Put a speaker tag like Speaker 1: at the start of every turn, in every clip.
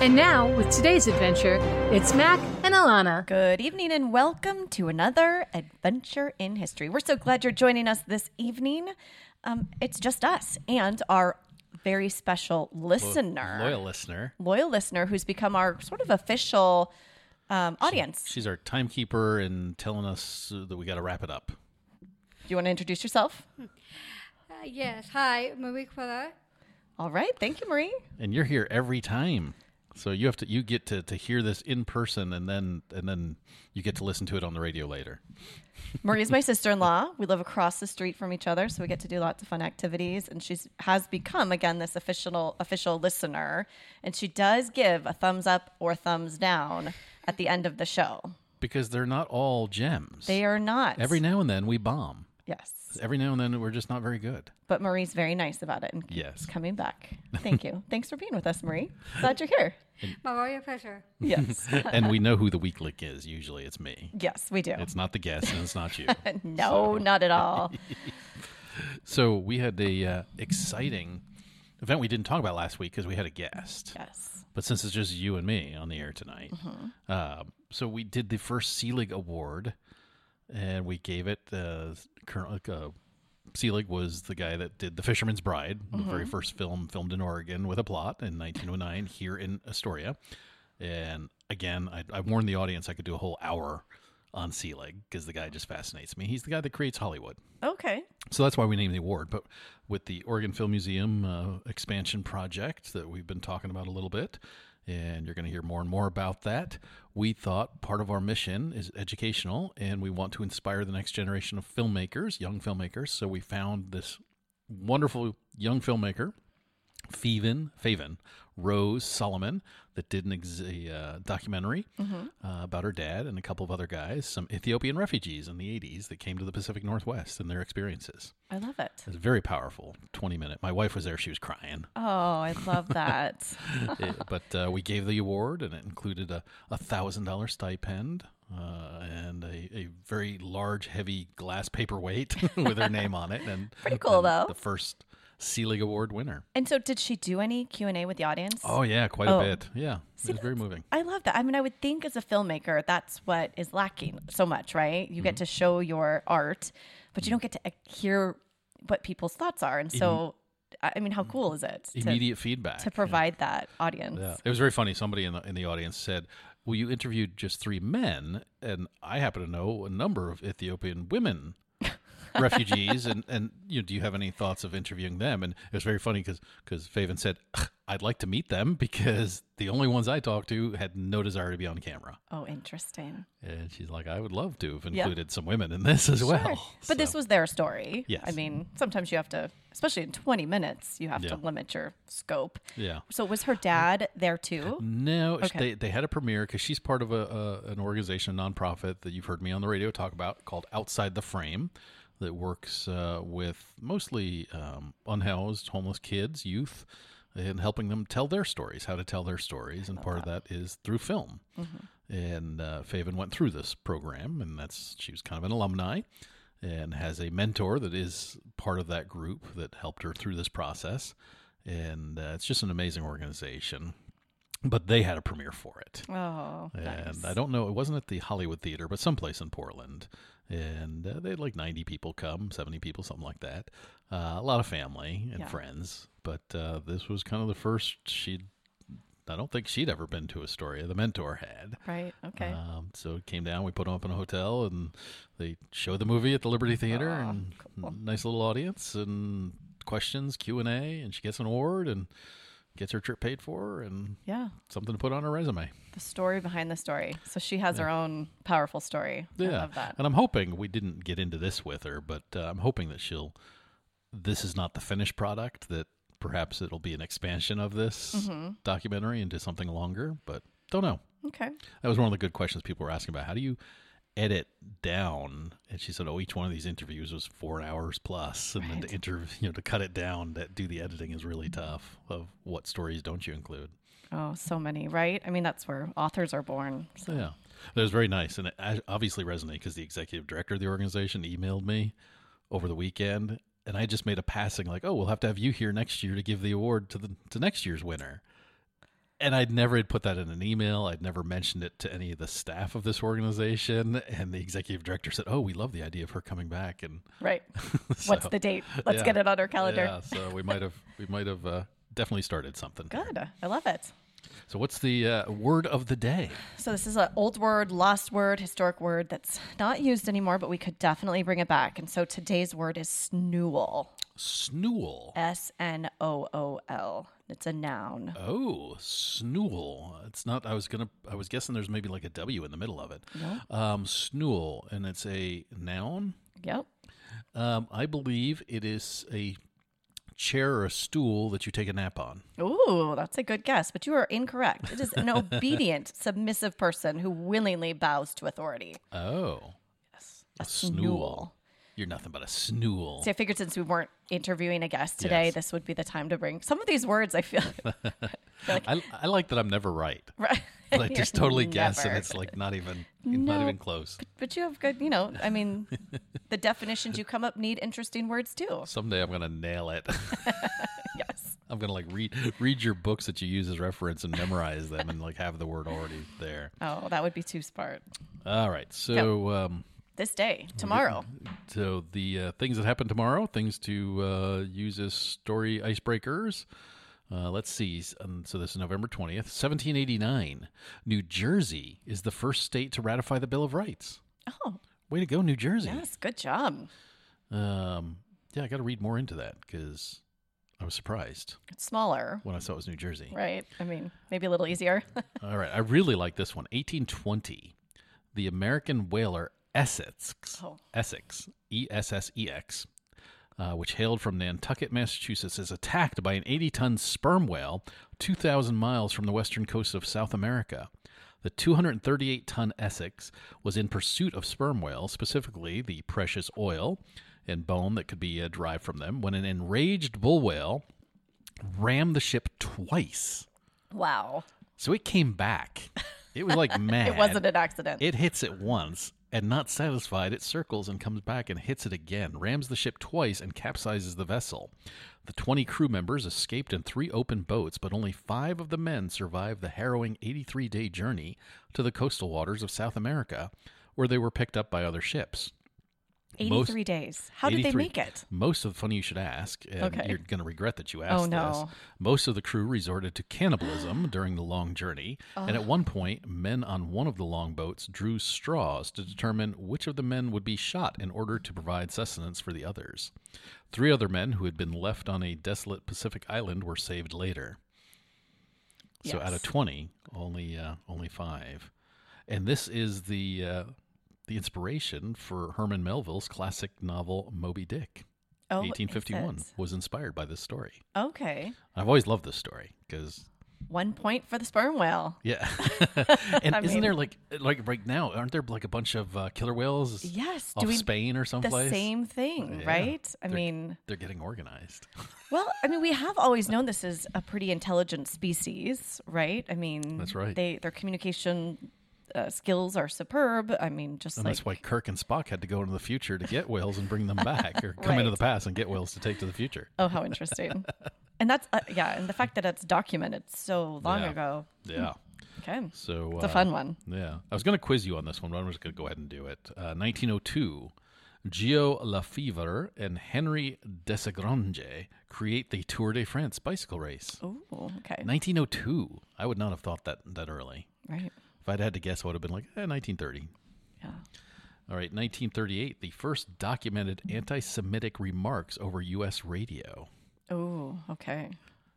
Speaker 1: And now, with today's adventure, it's Mac and Alana.
Speaker 2: Good evening and welcome to another adventure in history. We're so glad you're joining us this evening. Um, it's just us and our very special listener,
Speaker 3: Loyal listener.
Speaker 2: loyal listener who's become our sort of official um, audience.
Speaker 3: She's our timekeeper and telling us that we got to wrap it up.
Speaker 2: Do you want to introduce yourself?
Speaker 4: Uh, yes. Hi, Marie Quilla.
Speaker 2: All right. Thank you, Marie.
Speaker 3: And you're here every time. So you have to you get to, to hear this in person and then and then you get to listen to it on the radio later.
Speaker 2: Marie's my sister-in-law. We live across the street from each other, so we get to do lots of fun activities. And she's has become again this official official listener, and she does give a thumbs up or thumbs down at the end of the show.
Speaker 3: Because they're not all gems.
Speaker 2: They are not
Speaker 3: Every now and then we bomb.
Speaker 2: yes,
Speaker 3: Every now and then we're just not very good.
Speaker 2: but Marie's very nice about it and
Speaker 3: Yes.
Speaker 2: coming back. Thank you. Thanks for being with us, Marie. Glad you're here.
Speaker 4: My royal pleasure.
Speaker 2: Yes,
Speaker 3: and we know who the weak link is. Usually it's me.
Speaker 2: yes, we do.
Speaker 3: It's not the guest and it's not you.
Speaker 2: no, not at all.
Speaker 3: So we had a uh, exciting event we didn't talk about last week because we had a guest.
Speaker 2: Yes.
Speaker 3: But since it's just you and me on the air tonight, uh, so we did the first Selig Award, and we gave it. Uh, Colonel uh, Selig was the guy that did The Fisherman's Bride, the very first film filmed in Oregon with a plot in 1909 here in Astoria. And again, I, I warned the audience I could do a whole hour on Selig because the guy just fascinates me. He's the guy that creates Hollywood.
Speaker 2: Okay.
Speaker 3: So that's why we named the award. But with the Oregon Film Museum uh, expansion project that we've been talking about a little bit, and you're going to hear more and more about that, we thought part of our mission is educational and we want to inspire the next generation of filmmakers, young filmmakers. So we found this wonderful young filmmaker, Faven, Faven Rose Solomon, that did an ex- a, uh, documentary uh, about her dad and a couple of other guys, some Ethiopian refugees in the 80s that came to the Pacific Northwest and their experiences.
Speaker 2: I love it.
Speaker 3: It's very powerful, 20 minute. My wife was there, she was crying.
Speaker 2: Oh, I love that.
Speaker 3: Eh, but uh, we gave the award, and it included a a thousand dollar stipend uh, and a, a very large, heavy glass paperweight with her name on it. And
Speaker 2: Pretty cool,
Speaker 3: and
Speaker 2: though.
Speaker 3: The first Selig Award winner.
Speaker 2: and so, did she do any Q and A with the audience?
Speaker 3: Oh yeah, quite
Speaker 2: Oh.
Speaker 3: a bit. Yeah,
Speaker 2: See,
Speaker 3: it was very moving.
Speaker 2: I love that. I mean, I would think as a filmmaker, that's what is lacking so much, right? You
Speaker 3: Mm-hmm.
Speaker 2: get to show your art, but you don't get to uh, hear what people's thoughts are. And so, I I mean, how cool is it to,
Speaker 3: Immediate feedback
Speaker 2: to provide that audience?
Speaker 3: Yeah. It was very funny. Somebody in the in the audience said, "Well, you interviewed just three men, and I happen to know a number of Ethiopian women." Refugees and and you know, do you have any thoughts of interviewing them and it was very funny because because Faven said I'd like to meet them because the only ones I talked to had no desire to be on camera
Speaker 2: Oh, interesting.
Speaker 3: and she's like I would love to have included some women in this as well
Speaker 2: But this was their story.
Speaker 3: Yes.
Speaker 2: I mean, sometimes you have to, especially in 20 minutes, you have
Speaker 3: Yeah.
Speaker 2: to limit your scope.
Speaker 3: yeah
Speaker 2: So, was her dad there too?
Speaker 3: No,
Speaker 2: Okay.
Speaker 3: they, they had a premiere because she's part of a, a an organization, a nonprofit that you've heard me on the radio talk about called Outside the Frame, that works uh, with mostly um, unhoused, homeless kids, youth, and helping them tell their stories, how to tell their stories, and part of that is through film. And uh, Faven went through this program, and that's she was kind of an alumni. And has a mentor that is part of that group that helped her through this process, and uh, it's just an amazing organization but they had a premiere for it.
Speaker 2: Oh,
Speaker 3: And
Speaker 2: nice.
Speaker 3: I don't know, it wasn't at the Hollywood Theater, but someplace in Portland. And uh, they had like 90 people come, 70 people, something like that. Uh, a lot of family and
Speaker 2: Yeah.
Speaker 3: friends. But uh, this was kind of the first she'd, I don't think she'd ever been to Astoria. The mentor had.
Speaker 2: Right. Okay.
Speaker 3: Um, so it came down. We put them up in a hotel, and they showed the movie at the Liberty Theater,
Speaker 2: Aw,
Speaker 3: and
Speaker 2: cool.
Speaker 3: nice little audience, and questions, Q and A, and she gets an award and gets her trip paid for, and
Speaker 2: yeah.
Speaker 3: something to put on her resume.
Speaker 2: The story behind the story. So she has her own powerful story. I
Speaker 3: Yeah,
Speaker 2: love that.
Speaker 3: and I'm hoping we didn't get into this with her, but uh, I'm hoping that she'll. This is not the finished product. That perhaps it'll be an expansion of this
Speaker 2: Mm-hmm.
Speaker 3: documentary into something longer, but don't know.
Speaker 2: Okay.
Speaker 3: That was one of the good questions people were asking about. How do you edit down. And she said, "Oh, each one of these interviews was four hours plus, and then to
Speaker 2: Right.
Speaker 3: inter, you know, to cut it down, that do the editing is really tough. Of what stories don't you include?
Speaker 2: Oh, so many, right? I mean, that's where authors are born.
Speaker 3: So yeah, that was very nice, and it obviously resonated because the executive director of the organization emailed me over the weekend, and I just made a passing like, "Oh, we'll have to have you here next year to give the award to the to next year's winner." And I'd never had put that in an email. I'd never mentioned it to any of the staff of this organization. And the executive director said, "Oh, we love the idea of her coming back." And
Speaker 2: Right. What's the date? Let's
Speaker 3: yeah.
Speaker 2: get it on our calendar.
Speaker 3: Yeah, so we might have we might have uh, definitely started something. here.
Speaker 2: Good. I love it.
Speaker 3: So what's the uh, word of the day?
Speaker 2: So this is an old word, lost word, historic word that's not used anymore, but we could definitely bring it back. And so today's word is snool.
Speaker 3: Snool.
Speaker 2: S N O O L. It's a noun.
Speaker 3: Oh, snool. It's not. I was gonna. I was guessing there's maybe like a W in the middle of it. Um, snool, and it's a noun.
Speaker 2: Yep.
Speaker 3: Um, I believe it is a chair or a stool that you take a nap on.
Speaker 2: Ooh, that's a good guess, but you are incorrect. It is an obedient, submissive person who willingly bows to authority.
Speaker 3: Oh, Yes.
Speaker 2: A
Speaker 3: snool. You're nothing but a snool.
Speaker 2: See, I figured since we weren't interviewing a guest today,
Speaker 3: Yes.
Speaker 2: this would be the time to bring some of these words. I feel,
Speaker 3: I, I like that I'm never right.
Speaker 2: right?
Speaker 3: But I just totally guess, and it's like not even not even close.
Speaker 2: But you have good, you know. I mean, the definitions you come up need interesting words too.
Speaker 3: Someday I'm gonna nail it.
Speaker 2: Yes.
Speaker 3: I'm gonna like read read your books that you use as reference and memorize them, and like have the word already there.
Speaker 2: Oh, that would be too smart.
Speaker 3: All right, so. Um,
Speaker 2: This day, tomorrow.
Speaker 3: So the uh, things that happen tomorrow, things to uh, use as story icebreakers. Uh, let's see. Um, so this is November twentieth, seventeen eighty nine. New Jersey is the first state to ratify the Bill of Rights.
Speaker 2: Oh,
Speaker 3: Way to go, New Jersey!
Speaker 2: yes, good job.
Speaker 3: Um, yeah, I got to read more into that because I was surprised
Speaker 2: It's smaller,
Speaker 3: when I saw it was New Jersey.
Speaker 2: right? I mean, maybe a little easier.
Speaker 3: All right, I really like this one. Eighteen twenty, the American whaler Essex,
Speaker 2: Oh.
Speaker 3: Essex, E S S E X, uh, which hailed from Nantucket, Massachusetts, is attacked by an 80 ton sperm whale 2,000 miles from the western coast of South America. The 238 ton Essex was in pursuit of sperm whales, specifically the precious oil and bone that could be uh, derived from them, when an enraged bull whale rammed the ship twice.
Speaker 2: wow.
Speaker 3: So it came back. It was like mad.
Speaker 2: It wasn't an accident.
Speaker 3: It hits it once, and not satisfied, it circles and comes back and hits it again, rams the ship twice, and capsizes the vessel. The 20 crew members escaped in three open boats, but only five of the men survived the harrowing 83 day journey to the coastal waters of South America, where they were picked up by other ships.
Speaker 2: 83 days. How did they make it?
Speaker 3: Most of funny you should ask, and
Speaker 2: Okay.
Speaker 3: you're going to regret that you asked
Speaker 2: Oh, no.
Speaker 3: this. Most of the crew resorted to cannibalism during the long journey, and at one point, men on one of the long boats drew straws to determine which of the men would be shot in order to provide sustenance for the others. Three other men who had been left on a desolate Pacific island were saved later. So out of twenty, only uh, only five, and this is the uh, the inspiration for Herman Melville's classic novel Moby Dick.
Speaker 2: Oh,
Speaker 3: 1851
Speaker 2: it?
Speaker 3: was inspired by this story.
Speaker 2: Okay.
Speaker 3: I've always loved this story because
Speaker 2: One point for the sperm whale.
Speaker 3: yeah, and
Speaker 2: I
Speaker 3: isn't
Speaker 2: mean-
Speaker 3: there like like right now aren't there like a bunch of uh, killer whales?
Speaker 2: Yes,
Speaker 3: off
Speaker 2: doing
Speaker 3: Spain or someplace.
Speaker 2: The same thing,
Speaker 3: Yeah.
Speaker 2: right? I
Speaker 3: They're-
Speaker 2: mean,
Speaker 3: they're getting organized.
Speaker 2: well, I mean, we have always known this is a pretty intelligent species, right? I mean,
Speaker 3: That's right.
Speaker 2: They their communication uh, skills are superb. I mean, just
Speaker 3: And
Speaker 2: like
Speaker 3: that's why Kirk and Spock had to go into the future to get whales and bring them back, or come into the past and get whales to take to the future.
Speaker 2: oh, how interesting. and that's uh, yeah, and the fact that it's documented so long
Speaker 3: Yeah.
Speaker 2: ago.
Speaker 3: Yeah.
Speaker 2: Okay,
Speaker 3: So
Speaker 2: it's a
Speaker 3: uh,
Speaker 2: fun one.
Speaker 3: Yeah, I was going to quiz you on this one, but I'm just going to go ahead and do it. Uh, 1902, Gio Lefèvre and Henry Desgrange create the Tour de France bicycle race.
Speaker 2: Oh, okay,
Speaker 3: 1902. I would not have thought that that early.
Speaker 2: right,
Speaker 3: If I'd had to guess, I would have been like eh, 1930.
Speaker 2: yeah.
Speaker 3: All right, 1938, the first documented anti-Semitic remarks over U.S. radio.
Speaker 2: Oh, okay,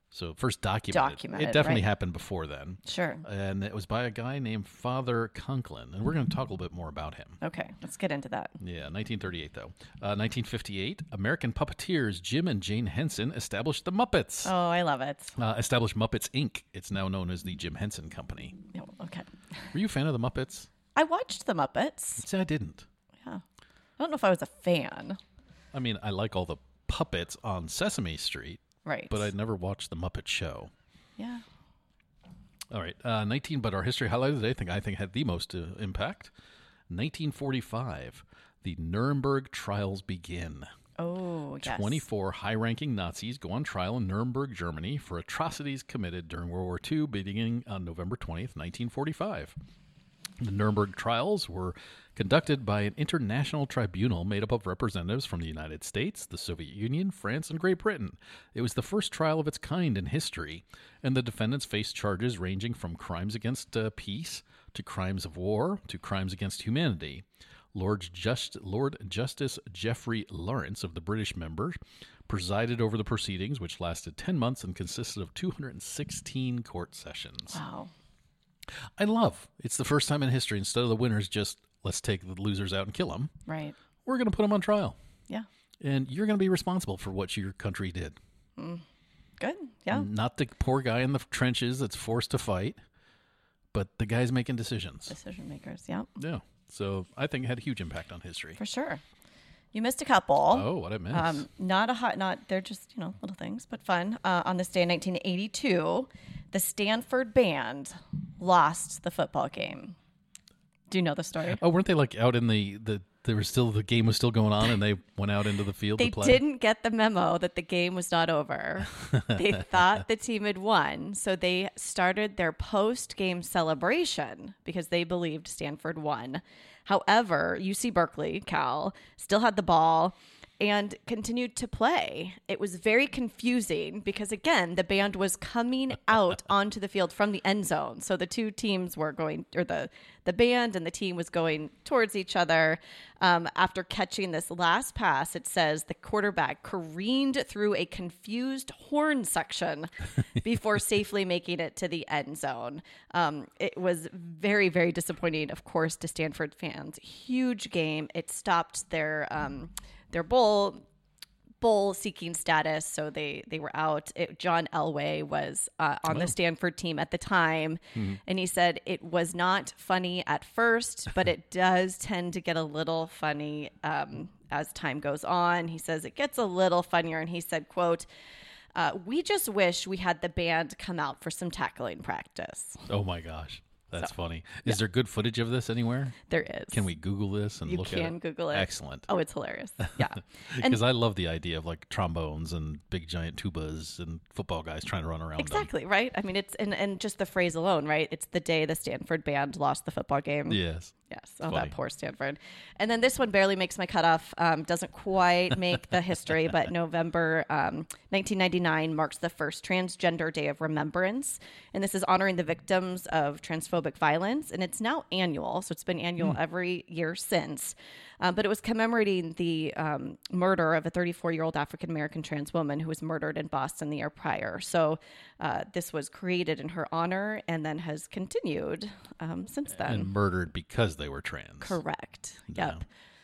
Speaker 3: So first documented.
Speaker 2: Documented,
Speaker 3: It definitely
Speaker 2: right.
Speaker 3: happened before then.
Speaker 2: sure.
Speaker 3: And it was by a guy named Father Coughlin, and we're going to talk a little bit more about him.
Speaker 2: Okay, let's get into that.
Speaker 3: Yeah, 1938 though. Uh, 1958, American puppeteers Jim and Jane Henson established the Muppets.
Speaker 2: Oh, I love it.
Speaker 3: Uh, established Muppets Inc. It's now known as the Jim Henson Company.
Speaker 2: Oh, okay.
Speaker 3: Were you a fan of the Muppets?
Speaker 2: I watched the Muppets.
Speaker 3: See, I didn't.
Speaker 2: Yeah, I don't know if I was a fan.
Speaker 3: I mean, I like all the puppets on Sesame Street,
Speaker 2: Right.
Speaker 3: but I'd never watched the Muppet Show.
Speaker 2: yeah.
Speaker 3: All right, uh, 19. But our history highlight of the day, I think, I think had the most uh, impact. 1945, the Nuremberg trials begin.
Speaker 2: Oh, yes.
Speaker 3: 24 high ranking Nazis go on trial in Nuremberg, Germany for atrocities committed during World War II beginning on November 20th, 1945. The Nuremberg trials were conducted by an international tribunal made up of representatives from the United States, the Soviet Union, France, and Great Britain. It was the first trial of its kind in history, and the defendants faced charges ranging from crimes against uh, peace to crimes of war to crimes against humanity. Lord, Just, Lord Justice Geoffrey Lawrence of the British member presided over the proceedings, which lasted 10 months and consisted of 216 court sessions.
Speaker 2: Wow.
Speaker 3: I love it's the first time in history, instead of the winners just let's take the losers out and kill them,
Speaker 2: Right.
Speaker 3: we're going to put them on trial.
Speaker 2: Yeah.
Speaker 3: And you're going to be responsible for what your country did.
Speaker 2: Good. Yeah.
Speaker 3: Not the poor guy in the trenches that's forced to fight, but the guys making decisions.
Speaker 2: Decision makers. Yeah.
Speaker 3: Yeah. So I think it had a huge impact on history.
Speaker 2: For sure. You missed a couple.
Speaker 3: Oh, what I missed.
Speaker 2: Um, not a hot, not they're just you know little things, but fun. Uh, on this day in 1982, the Stanford band lost the football game. Do you know the story?
Speaker 3: oh, weren't they like out in the the? There was still the game was still going on, and they went out into the field
Speaker 2: They
Speaker 3: to play.
Speaker 2: didn't get the memo that the game was not over. they thought the team had won, so they started their post-game celebration because they believed Stanford won. However, UC Berkeley, Cal, still had the ball and continued to play. It was very confusing because again, the band was coming out onto the field from the end zone. So the two teams were going or the the band and the team was going towards each other. Um, after catching this last pass, it says the quarterback careened through a confused horn section before safely making it to the end zone. Um, it was very, very disappointing, of course, to Stanford fans. Huge game. It stopped their um, their bowl bowl seeking status, so they they were out. It, John Elway was uh, on the Stanford team at the time, and he said it was not funny at first, but it does tend to get a little funny um, as time goes on. He says it gets a little funnier, and he said, "quote." Uh, we just wish we had the band come out for some tackling practice.
Speaker 3: oh my gosh, that's funny. Is there good footage of this anywhere?
Speaker 2: There is.
Speaker 3: Can we Google this and
Speaker 2: You
Speaker 3: look at
Speaker 2: can
Speaker 3: it?
Speaker 2: Google it.
Speaker 3: Excellent.
Speaker 2: Oh, it's hilarious. Yeah.
Speaker 3: Because I love the idea of like trombones and big giant tubas and football guys trying to run around them.
Speaker 2: Exactly, right? I mean, it's and, and just the phrase alone, right? It's the day the Stanford band lost the football game.
Speaker 3: Yes.
Speaker 2: Yes. Oh, that poor Stanford. And then this one barely makes my cutoff. Um, doesn't quite make the history, but November um, 1999 marks the first Transgender Day of Remembrance. And this is honoring the victims of transphobic violence. And it's now annual. So it's been annual every year since. Um, but it was commemorating the um, murder of a 34 year old African American trans woman who was murdered in Boston the year prior. So uh, this was created in her honor and then has continued um, since then.
Speaker 3: And murdered because they were trans.
Speaker 2: Correct. Yep.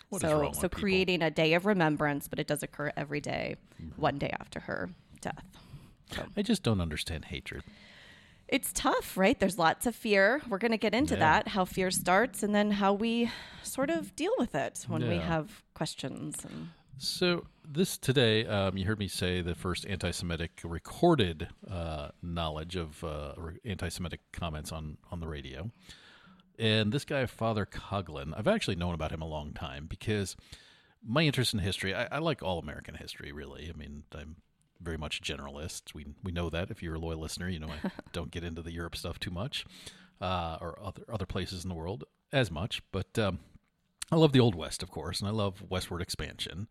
Speaker 3: What is
Speaker 2: so so
Speaker 3: people?
Speaker 2: creating a day of remembrance, but it does occur every day, one day after her death.
Speaker 3: I just don't understand hatred.
Speaker 2: It's tough, right? There's lots of fear. We're going to get into
Speaker 3: Yeah.
Speaker 2: that, how fear starts, and then how we sort of deal with it when we have questions. And
Speaker 3: So this today, um, you heard me say the first anti-Semitic recorded uh, knowledge of uh, anti-Semitic comments on on the radio, and this guy, Father Coughlin, I've actually known about him a long time because my interest in history, I, I like all American history, really. I mean, I'm very much a generalist. We we know that if you're a loyal listener, you know I don't get into the Europe stuff too much, uh, or other other places in the world as much, but. Um, I love the Old West, of course, and I love westward expansion.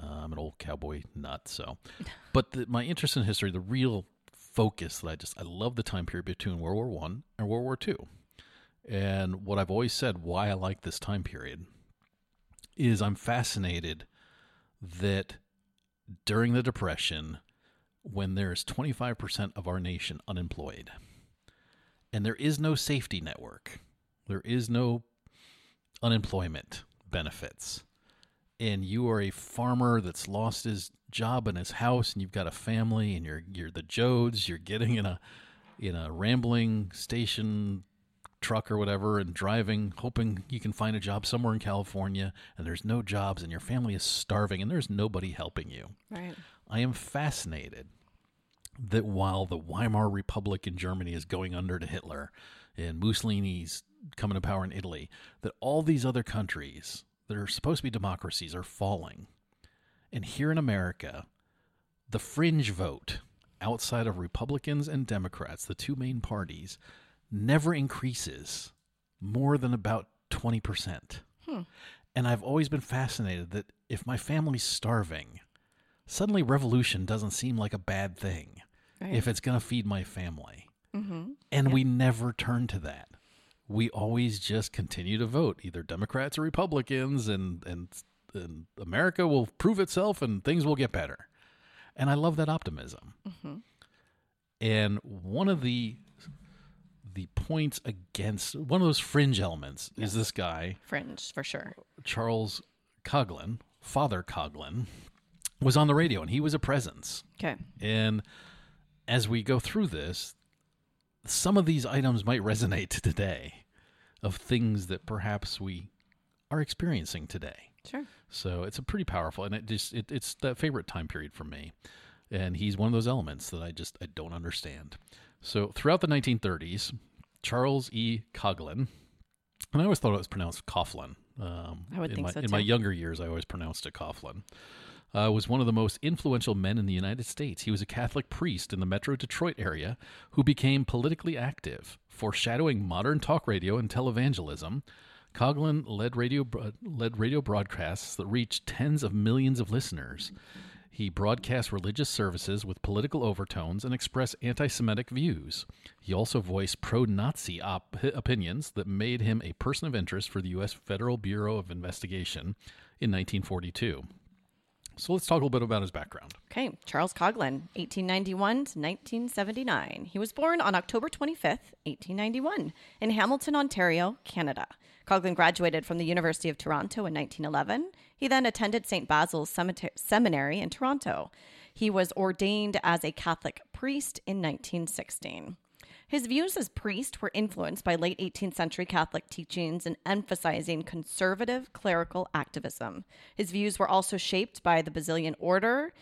Speaker 3: Uh, I'm an old cowboy nut, so. But the, my interest in history, the real focus that I just I love the time period between World War One and World War Two, and what I've always said why I like this time period is I'm fascinated that during the Depression, when there's 25% of our nation unemployed, and there is no safety network, there is no unemployment benefits. And you are a farmer that's lost his job and his house and you've got a family and you're you're the Joads, you're getting in a in a rambling station truck or whatever and driving, hoping you can find a job somewhere in California, and there's no jobs, and your family is starving, and there's nobody helping you.
Speaker 2: Right.
Speaker 3: I am fascinated that while the Weimar Republic in Germany is going under to Hitler and Mussolini's coming to power in Italy, that all these other countries that are supposed to be democracies are falling. And here in America, the fringe vote outside of Republicans and Democrats, the two main parties, never increases more than about 20%. And I've always been fascinated that if my family's starving, suddenly revolution doesn't seem like a bad thing
Speaker 2: Right.
Speaker 3: if it's going to feed my family.
Speaker 2: Mm-hmm.
Speaker 3: And we never turn to that. We always just continue to vote, either Democrats or Republicans, and, and, and America will prove itself and things will get better. And I love that optimism. And one of the the points against one of those fringe elements is this guy
Speaker 2: Fringe for sure.
Speaker 3: Charles Coughlin, Father Coughlin, was on the radio and he was a presence.
Speaker 2: Okay.
Speaker 3: And as we go through this, some of these items might resonate to today of things that perhaps we are experiencing today.
Speaker 2: Sure.
Speaker 3: So it's a pretty powerful, and it just it, it's that favorite time period for me. And he's one of those elements that I just I don't understand. So throughout the 1930s, Charles E. Coughlin, and I always thought it was pronounced Coughlin. Um,
Speaker 2: I would
Speaker 3: in
Speaker 2: think
Speaker 3: my,
Speaker 2: so,
Speaker 3: In my younger years, I always pronounced it Coughlin. Uh, was one of the most influential men in the United States. He was a Catholic priest in the Metro Detroit area who became politically active, foreshadowing modern talk radio and televangelism. Coughlin led radio led radio broadcasts that reached tens of millions of listeners. He broadcast religious services with political overtones and expressed anti Semitic views. He also voiced pro Nazi op- opinions that made him a person of interest for the U.S. Federal Bureau of Investigation in 1942. So let's talk a little bit about his background.
Speaker 2: Okay, Charles Coughlin, 1891 to 1979. He was born on October 25th, 1891, in Hamilton, Ontario, Canada. Coughlin graduated from the University of Toronto in 1911. He then attended St. Basil's Seminary in Toronto. He was ordained as a Catholic priest in 1916. His views as priest were influenced by late 18th century Catholic teachings and emphasizing conservative clerical activism. His views were also shaped by the Basilian order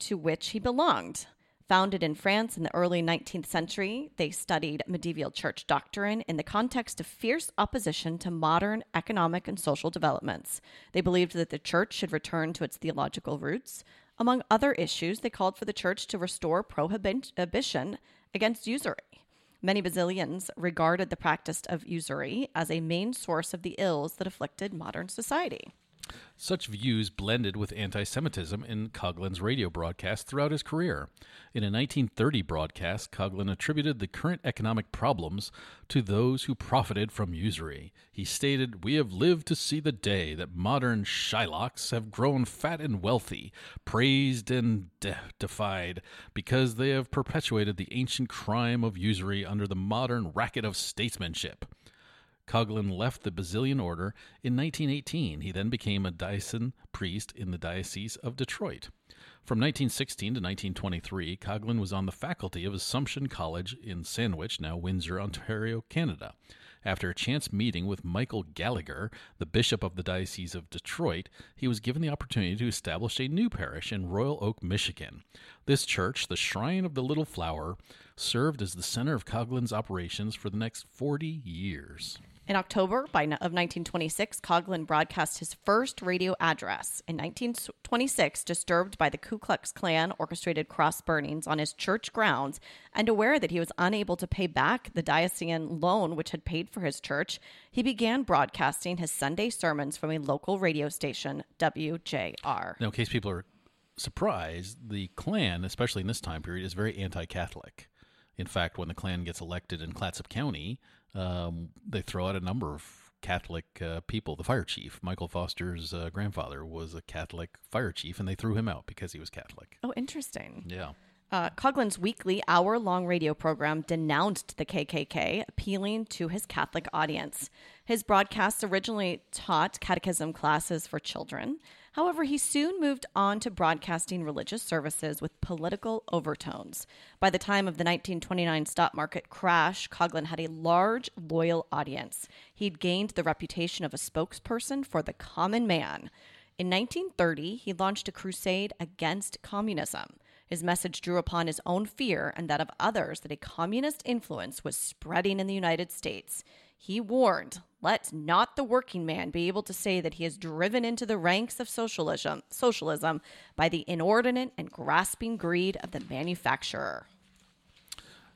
Speaker 2: to which he belonged. Founded in France in the early 19th century, they studied medieval church doctrine in the context of fierce opposition to modern economic and social developments. They believed that the church should return to its theological roots. Among other issues, they called for the church to restore prohibition against usury. Many Basilians regarded the practice of usury as a main source of the ills that afflicted modern society.
Speaker 3: Such views blended with anti Semitism in Coughlin's radio broadcasts throughout his career. In a 1930 broadcast, Coughlin attributed the current economic problems to those who profited from usury. He stated, We have lived to see the day that modern Shylocks have grown fat and wealthy, praised and de- defied, because they have perpetuated the ancient crime of usury under the modern racket of statesmanship. Coughlin left the Basilian Order in 1918. He then became a diocesan priest in the Diocese of Detroit. From 1916 to 1923, Coughlin was on the faculty of Assumption College in Sandwich, now Windsor, Ontario, Canada. After a chance meeting with Michael Gallagher, the bishop of the Diocese of Detroit, he was given the opportunity to establish a new parish in Royal Oak, Michigan. This church, the Shrine of the Little Flower, served as the center of Coughlin's operations for the next 40 years.
Speaker 2: In October by, of 1926, Coughlin broadcast his first radio address. In 1926, disturbed by the Ku Klux Klan orchestrated cross burnings on his church grounds and aware that he was unable to pay back the diocesan loan which had paid for his church, he began broadcasting his Sunday sermons from a local radio station, WJR.
Speaker 3: Now, in case people are surprised, the Klan, especially in this time period, is very anti Catholic. In fact, when the Klan gets elected in Clatsop County, um, they throw out a number of Catholic uh, people. The fire chief, Michael Foster's uh, grandfather, was a Catholic fire chief, and they threw him out because he was Catholic.
Speaker 2: Oh, interesting.
Speaker 3: Yeah.
Speaker 2: Uh, Coughlin's weekly hour long radio program denounced the KKK, appealing to his Catholic audience. His broadcasts originally taught catechism classes for children. However, he soon moved on to broadcasting religious services with political overtones. By the time of the 1929 stock market crash, Coughlin had a large, loyal audience. He'd gained the reputation of a spokesperson for the common man. In 1930, he launched a crusade against communism. His message drew upon his own fear and that of others that a communist influence was spreading in the United States. He warned, let not the working man be able to say that he is driven into the ranks of socialism, socialism by the inordinate and grasping greed of the manufacturer.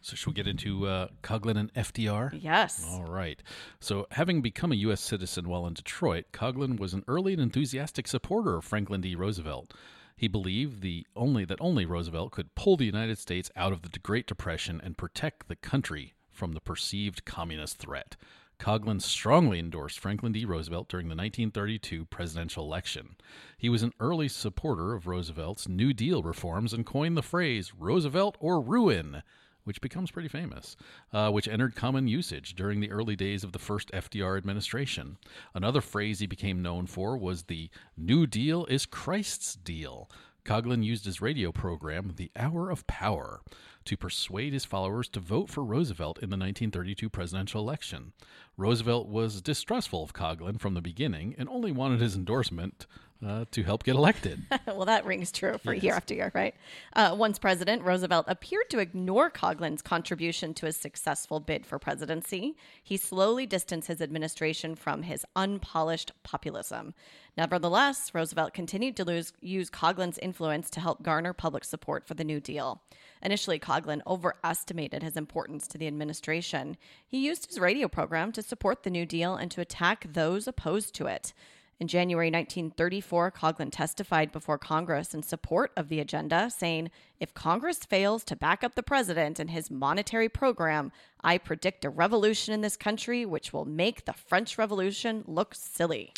Speaker 3: So, should we get into uh, Coughlin and FDR?
Speaker 2: Yes.
Speaker 3: All right. So, having become a U.S. citizen while in Detroit, Coughlin was an early and enthusiastic supporter of Franklin D. Roosevelt. He believed the only that only Roosevelt could pull the United States out of the Great Depression and protect the country from the perceived communist threat. Coughlin strongly endorsed Franklin D. Roosevelt during the 1932 presidential election. He was an early supporter of Roosevelt's New Deal reforms and coined the phrase Roosevelt or ruin which becomes pretty famous, uh, which entered common usage during the early days of the first FDR administration. Another phrase he became known for was the New Deal is Christ's deal. Coughlin used his radio program, The Hour of Power, to persuade his followers to vote for Roosevelt in the 1932 presidential election. Roosevelt was distrustful of Coughlin from the beginning and only wanted his endorsement uh, to help get elected.
Speaker 2: well, that rings true for
Speaker 3: Yes.
Speaker 2: year after year, right? Uh, once president, Roosevelt appeared to ignore Coughlin's contribution to his successful bid for presidency. He slowly distanced his administration from his unpolished populism. Nevertheless, Roosevelt continued to lose, use Coughlin's influence to help garner public support for the New Deal. Initially, Coughlin overestimated his importance to the administration. He used his radio program to support the New Deal and to attack those opposed to it. In January 1934, Coughlin testified before Congress in support of the agenda, saying, If Congress fails to back up the president and his monetary program, I predict a revolution in this country which will make the French Revolution look silly.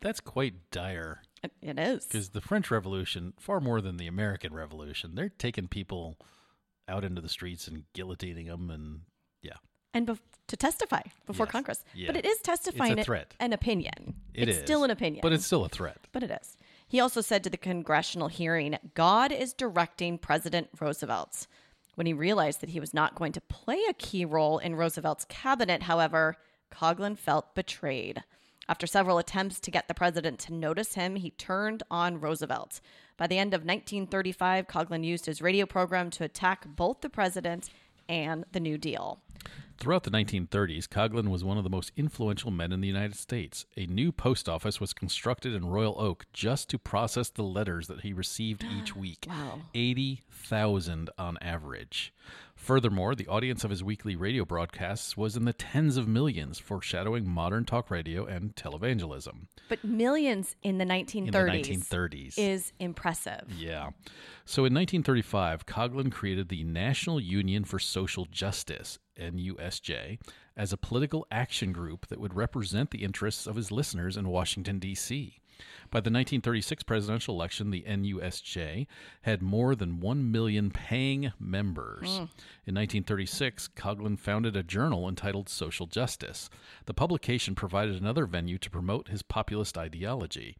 Speaker 3: That's quite dire.
Speaker 2: It- It is.
Speaker 3: Because the French Revolution, far more than the American Revolution, they're taking people out into the streets and guillotining them, and yeah,
Speaker 2: And bef- to testify before
Speaker 3: Yes.
Speaker 2: Congress.
Speaker 3: Yeah.
Speaker 2: But it is testifying
Speaker 3: It's a threat.
Speaker 2: an opinion.
Speaker 3: it
Speaker 2: it's
Speaker 3: is.
Speaker 2: still an opinion.
Speaker 3: but it's still a threat.
Speaker 2: But it is. He also said to the congressional hearing, God is directing President Roosevelt's. When he realized that he was not going to play a key role in Roosevelt's cabinet, however, Coughlin felt betrayed. After several attempts to get the president to notice him, he turned on Roosevelt. By the end of 1935, Coughlin used his radio program to attack both the president and the New Deal.
Speaker 3: Throughout the 1930s, Coughlin was one of the most influential men in the United States. A new post office was constructed in Royal Oak just to process the letters that he received each week.
Speaker 2: Wow.
Speaker 3: 80,000 on average. Furthermore, the audience of his weekly radio broadcasts was in the tens of millions, foreshadowing modern talk radio and televangelism.
Speaker 2: But millions in the 1930s,
Speaker 3: In the 1930s.
Speaker 2: is impressive.
Speaker 3: Yeah. So in 1935, Coughlin created the National Union for Social Justice, NUSJ, as a political action group that would represent the interests of his listeners in Washington, D.C. By the 1936 presidential election, the NUSJ had more than 1 million paying members. Hmm. In 1936, Coughlin founded a journal entitled Social Justice. The publication provided another venue to promote his populist ideology.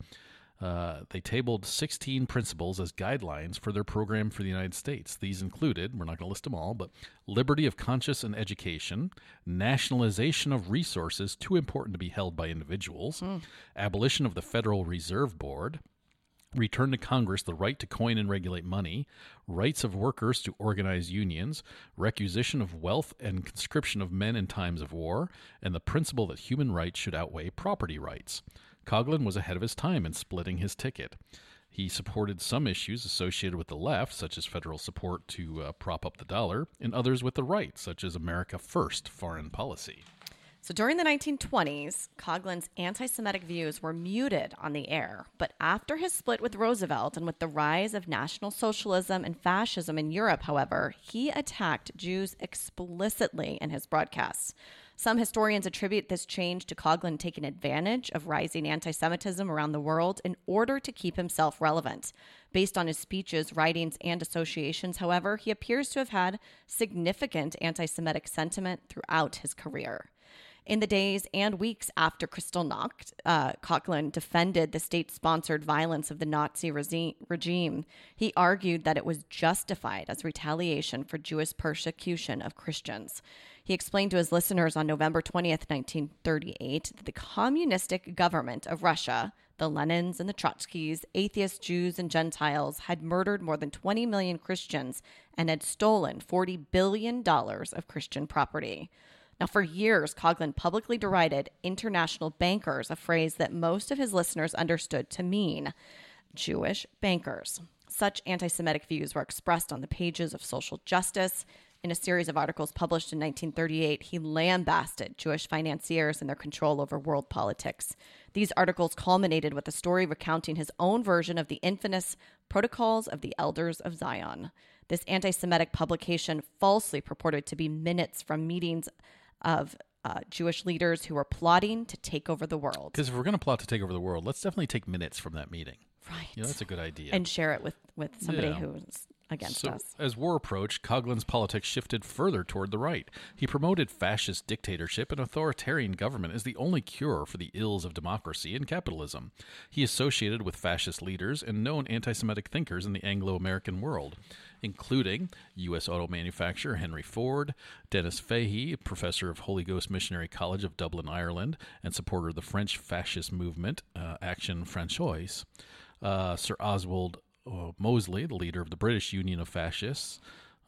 Speaker 3: Uh, they tabled 16 principles as guidelines for their program for the United States. These included, we're not going to list them all, but liberty of conscience and education, nationalization of resources too important to be held by individuals, abolition of the Federal Reserve Board, return to Congress the right to coin and regulate money, rights of workers to organize unions, requisition of wealth and conscription of men in times of war, and the principle that human rights should outweigh property rights. Coughlin was ahead of his time in splitting his ticket. He supported some issues associated with the left, such as federal support to uh, prop up the dollar, and others with the right, such as America First foreign policy.
Speaker 2: So during the 1920s, Coughlin's anti Semitic views were muted on the air. But after his split with Roosevelt and with the rise of National Socialism and fascism in Europe, however, he attacked Jews explicitly in his broadcasts. Some historians attribute this change to Coughlin taking advantage of rising anti Semitism around the world in order to keep himself relevant. Based on his speeches, writings, and associations, however, he appears to have had significant anti Semitic sentiment throughout his career. In the days and weeks after Kristallnacht, uh, Coughlin defended the state sponsored violence of the Nazi regime. He argued that it was justified as retaliation for Jewish persecution of Christians. He explained to his listeners on November 20th, 1938, that the communistic government of Russia, the Lenins and the Trotskys, atheist Jews and Gentiles, had murdered more than 20 million Christians and had stolen $40 billion of Christian property. Now, for years, Coughlin publicly derided international bankers, a phrase that most of his listeners understood to mean Jewish bankers. Such anti Semitic views were expressed on the pages of Social Justice. In a series of articles published in 1938, he lambasted Jewish financiers and their control over world politics. These articles culminated with a story recounting his own version of the infamous Protocols of the Elders of Zion. This anti Semitic publication falsely purported to be minutes from meetings of uh, Jewish leaders who were plotting to take over the world.
Speaker 3: Because if we're going to plot to take over the world, let's definitely take minutes from that meeting.
Speaker 2: Right.
Speaker 3: You know, that's a good idea.
Speaker 2: and share it with, with somebody
Speaker 3: Yeah.
Speaker 2: who's against
Speaker 3: so,
Speaker 2: us.
Speaker 3: as war approached, Coughlin's politics shifted further toward the right. He promoted fascist dictatorship and authoritarian government as the only cure for the ills of democracy and capitalism. He associated with fascist leaders and known anti Semitic thinkers in the Anglo American world, including U.S. auto manufacturer Henry Ford, Dennis Fahey, professor of Holy Ghost Missionary College of Dublin, Ireland, and supporter of the French fascist movement, uh, Action Française, uh, Sir Oswald uh, Mosley, the leader of the British Union of Fascists,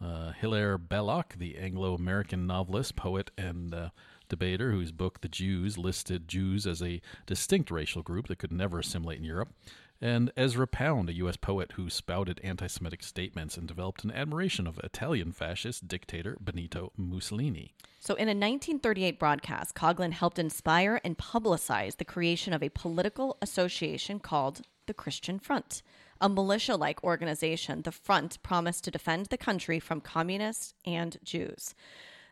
Speaker 3: uh, Hilaire Belloc, the Anglo American novelist, poet, and uh, debater whose book The Jews listed Jews as a distinct racial group that could never assimilate in Europe, and Ezra Pound, a U.S. poet who spouted anti Semitic statements and developed an admiration of Italian fascist dictator Benito Mussolini.
Speaker 2: So, in a 1938 broadcast, Coughlin helped inspire and publicize the creation of a political association called the Christian Front. A militia like organization, the Front promised to defend the country from communists and Jews.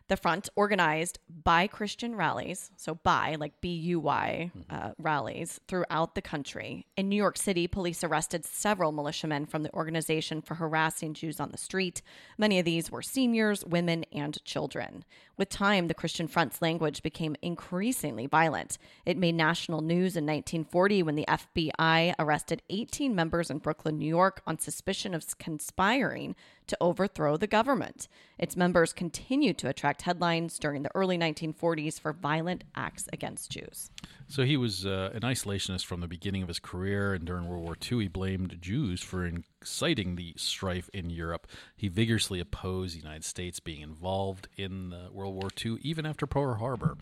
Speaker 2: The Front organized by Christian rallies, so by like B U Y uh, rallies throughout the country. In New York City, police arrested several militiamen from the organization for harassing Jews on the street. Many of these were seniors, women, and children. With time, the Christian Front's language became increasingly violent. It made national news in 1940 when the FBI arrested 18 members in Brooklyn, New York, on suspicion of conspiring to overthrow the government. Its members continued to attract headlines during the early 1940s for violent acts against Jews.
Speaker 3: So he was uh, an isolationist from the beginning of his career, and during World War II, he blamed Jews for inciting the strife in Europe. He vigorously opposed the United States being involved in uh, World War II, even after Pearl Harbor.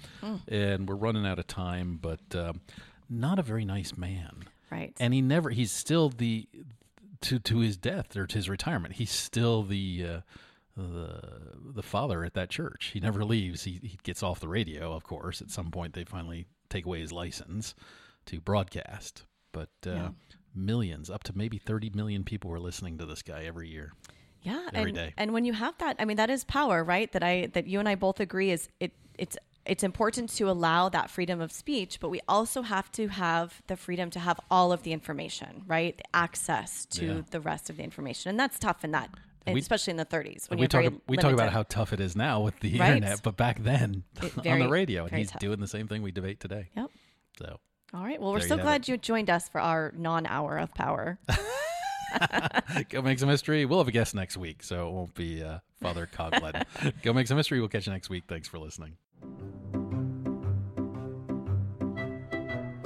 Speaker 3: And we're running out of time, but um, not a very nice man.
Speaker 2: Right.
Speaker 3: And he never, he's still the, to, to his death or to his retirement, he's still the. Uh, the the father at that church. He never leaves. He he gets off the radio, of course. At some point, they finally take away his license to broadcast. But uh, millions, up to maybe thirty million people were listening to this guy every year.
Speaker 2: Yeah,
Speaker 3: every
Speaker 2: and,
Speaker 3: day.
Speaker 2: and when you have that, I mean, that is power, right? That I that you and I both agree is it it's it's important to allow that freedom of speech, but we also have to have the freedom to have all of the information, right? The access to
Speaker 3: Yeah.
Speaker 2: the rest of the information, and that's tough in that,
Speaker 3: We-
Speaker 2: especially in the 30s when
Speaker 3: we talk
Speaker 2: very
Speaker 3: we talk about how tough it is now with the
Speaker 2: Right.
Speaker 3: internet, but back then
Speaker 2: It-
Speaker 3: on the radio, and he's
Speaker 2: tough.
Speaker 3: doing the same thing we debate today.
Speaker 2: Yep.
Speaker 3: So
Speaker 2: All right. Well, we're so
Speaker 3: you
Speaker 2: glad
Speaker 3: it.
Speaker 2: you joined us for our non-hour of power.
Speaker 3: go make some history. We'll have a guest next week, so it won't be uh, Father Coughlin. go make some history. We'll catch you next week. Thanks for listening.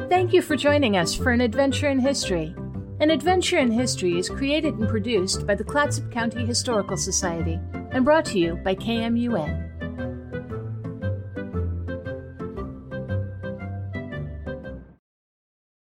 Speaker 1: Thank you for joining us for an adventure in history. An Adventure in History is created and produced by the Clatsop County Historical Society and brought to you by KMUN.